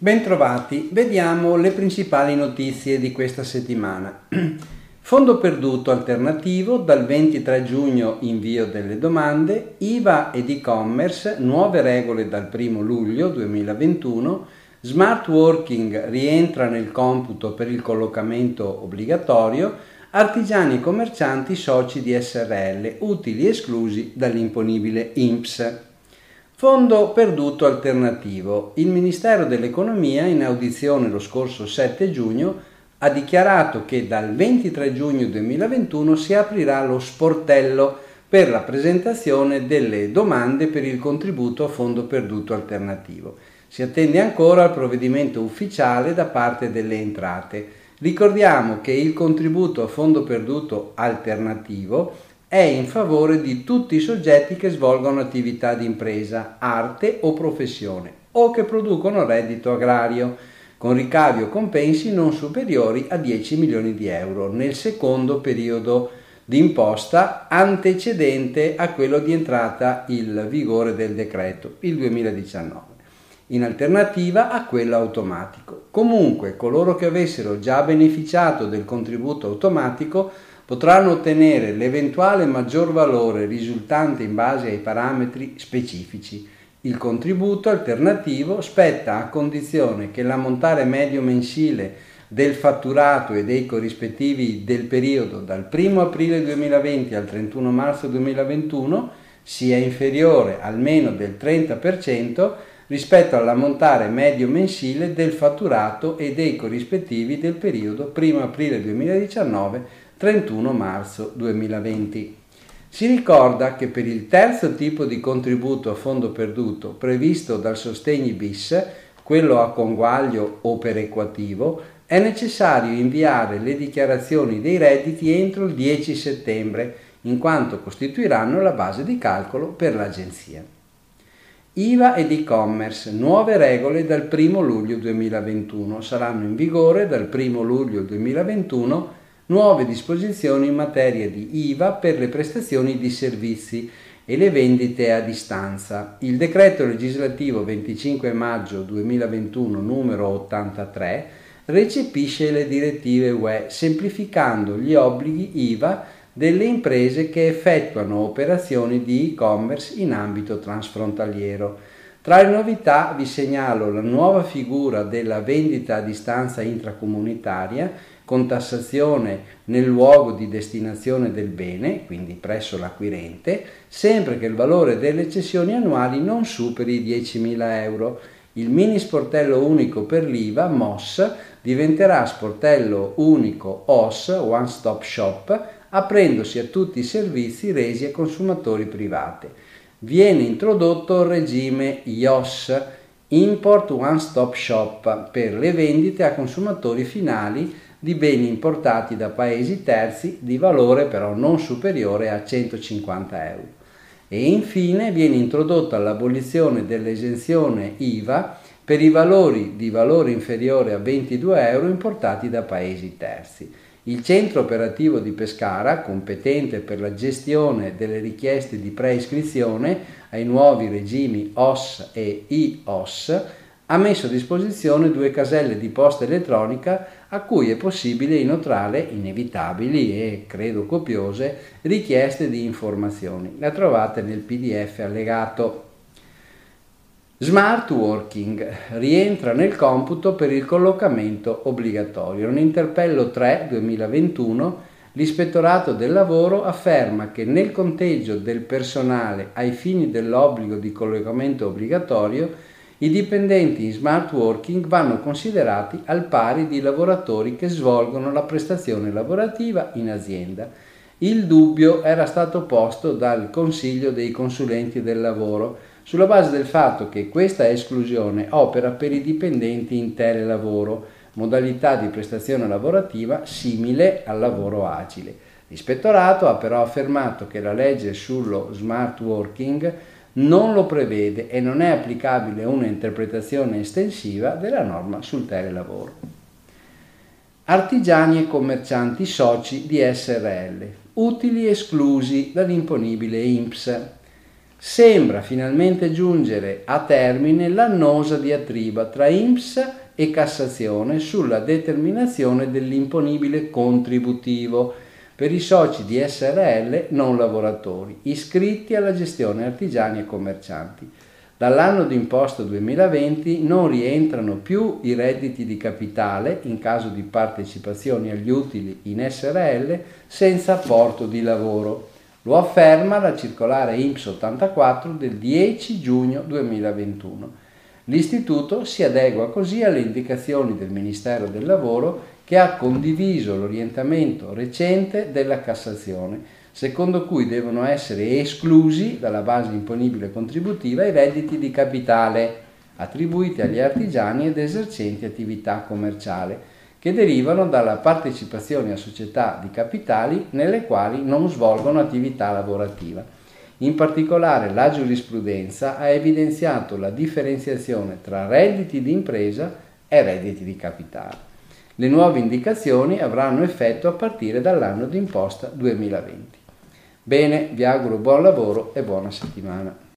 Bentrovati, vediamo le principali notizie di questa settimana. Fondo perduto alternativo, dal 23 giugno invio delle domande, IVA ed e-commerce, nuove regole dal 1 luglio 2021, smart working rientra nel computo per il collocamento obbligatorio, artigiani e commercianti soci di SRL, utili esclusi dall'imponibile INPS. Fondo perduto alternativo. Il Ministero dell'Economia, in audizione lo scorso 7 giugno, ha dichiarato che dal 23 giugno 2021 si aprirà lo sportello per la presentazione delle domande per il contributo a fondo perduto alternativo. Si attende ancora al provvedimento ufficiale da parte delle entrate. Ricordiamo che il contributo a fondo perduto alternativo è in favore di tutti i soggetti che svolgono attività di impresa, arte o professione o che producono reddito agrario con ricavi o compensi non superiori a 10 milioni di euro nel secondo periodo di imposta antecedente a quello di entrata in vigore del decreto, il 2019, in alternativa a quello automatico. Comunque, coloro che avessero già beneficiato del contributo automatico potranno ottenere l'eventuale maggior valore risultante in base ai parametri specifici il contributo alternativo spetta a condizione che l'ammontare medio mensile del fatturato e dei corrispettivi del periodo dal 1 aprile 2020 al 31 marzo 2021 sia inferiore almeno del 30% rispetto all'ammontare medio mensile del fatturato e dei corrispettivi del periodo 1 aprile 2019 31 marzo 2020. Si ricorda che per il terzo tipo di contributo a fondo perduto previsto dal sostegni bis, quello a conguaglio o perequativo, è necessario inviare le dichiarazioni dei redditi entro il 10 settembre, in quanto costituiranno la base di calcolo per l'agenzia. IVA ed e-commerce, nuove regole dal 1 luglio 2021, saranno in vigore dal 1 luglio 2021 nuove disposizioni in materia di IVA per le prestazioni di servizi e le vendite a distanza. Il decreto legislativo 25 maggio 2021 numero 83 recepisce le direttive UE semplificando gli obblighi IVA delle imprese che effettuano operazioni di e-commerce in ambito transfrontaliero. Tra le novità vi segnalo la nuova figura della vendita a distanza intracomunitaria con tassazione nel luogo di destinazione del bene, quindi presso l'acquirente, sempre che il valore delle cessioni annuali non superi i 10.000 euro. Il mini sportello unico per l'IVA, MOS, diventerà sportello unico OS, One Stop Shop, aprendosi a tutti i servizi resi ai consumatori privati. Viene introdotto il regime IOS, Import One Stop Shop, per le vendite a consumatori finali di beni importati da paesi terzi di valore però non superiore a 150 euro. E infine viene introdotta l'abolizione dell'esenzione IVA per i valori di valore inferiore a 22 euro importati da paesi terzi. Il centro operativo di Pescara, competente per la gestione delle richieste di preiscrizione ai nuovi regimi OS e IOS, ha messo a disposizione due caselle di posta elettronica a cui è possibile inoltrare inevitabili e credo copiose richieste di informazioni. La trovate nel PDF allegato. Smart Working rientra nel computo per il collocamento obbligatorio. Un interpello 3 2021 L'ispettorato del lavoro afferma che nel conteggio del personale ai fini dell'obbligo di collocamento obbligatorio i dipendenti in smart working vanno considerati al pari di lavoratori che svolgono la prestazione lavorativa in azienda. Il dubbio era stato posto dal Consiglio dei consulenti del lavoro sulla base del fatto che questa esclusione opera per i dipendenti in telelavoro, modalità di prestazione lavorativa simile al lavoro agile. L'ispettorato ha però affermato che la legge sullo smart working non lo prevede e non è applicabile una interpretazione estensiva della norma sul telelavoro. Artigiani e commercianti soci di SRL, utili esclusi dall'imponibile INPS. Sembra finalmente giungere a termine l'annosa diatriba tra INPS e Cassazione sulla determinazione dell'imponibile contributivo per i soci di SRL non lavoratori iscritti alla gestione artigiani e commercianti. Dall'anno d'imposta 2020 non rientrano più i redditi di capitale in caso di partecipazioni agli utili in SRL senza apporto di lavoro. Lo afferma la circolare IMSS 84 del 10 giugno 2021. L'istituto si adegua così alle indicazioni del Ministero del Lavoro che ha condiviso l'orientamento recente della Cassazione, secondo cui devono essere esclusi dalla base imponibile contributiva i redditi di capitale attribuiti agli artigiani ed esercenti attività commerciale che derivano dalla partecipazione a società di capitali nelle quali non svolgono attività lavorativa. In particolare la giurisprudenza ha evidenziato la differenziazione tra redditi di impresa e redditi di capitale. Le nuove indicazioni avranno effetto a partire dall'anno d'imposta 2020. Bene, vi auguro buon lavoro e buona settimana.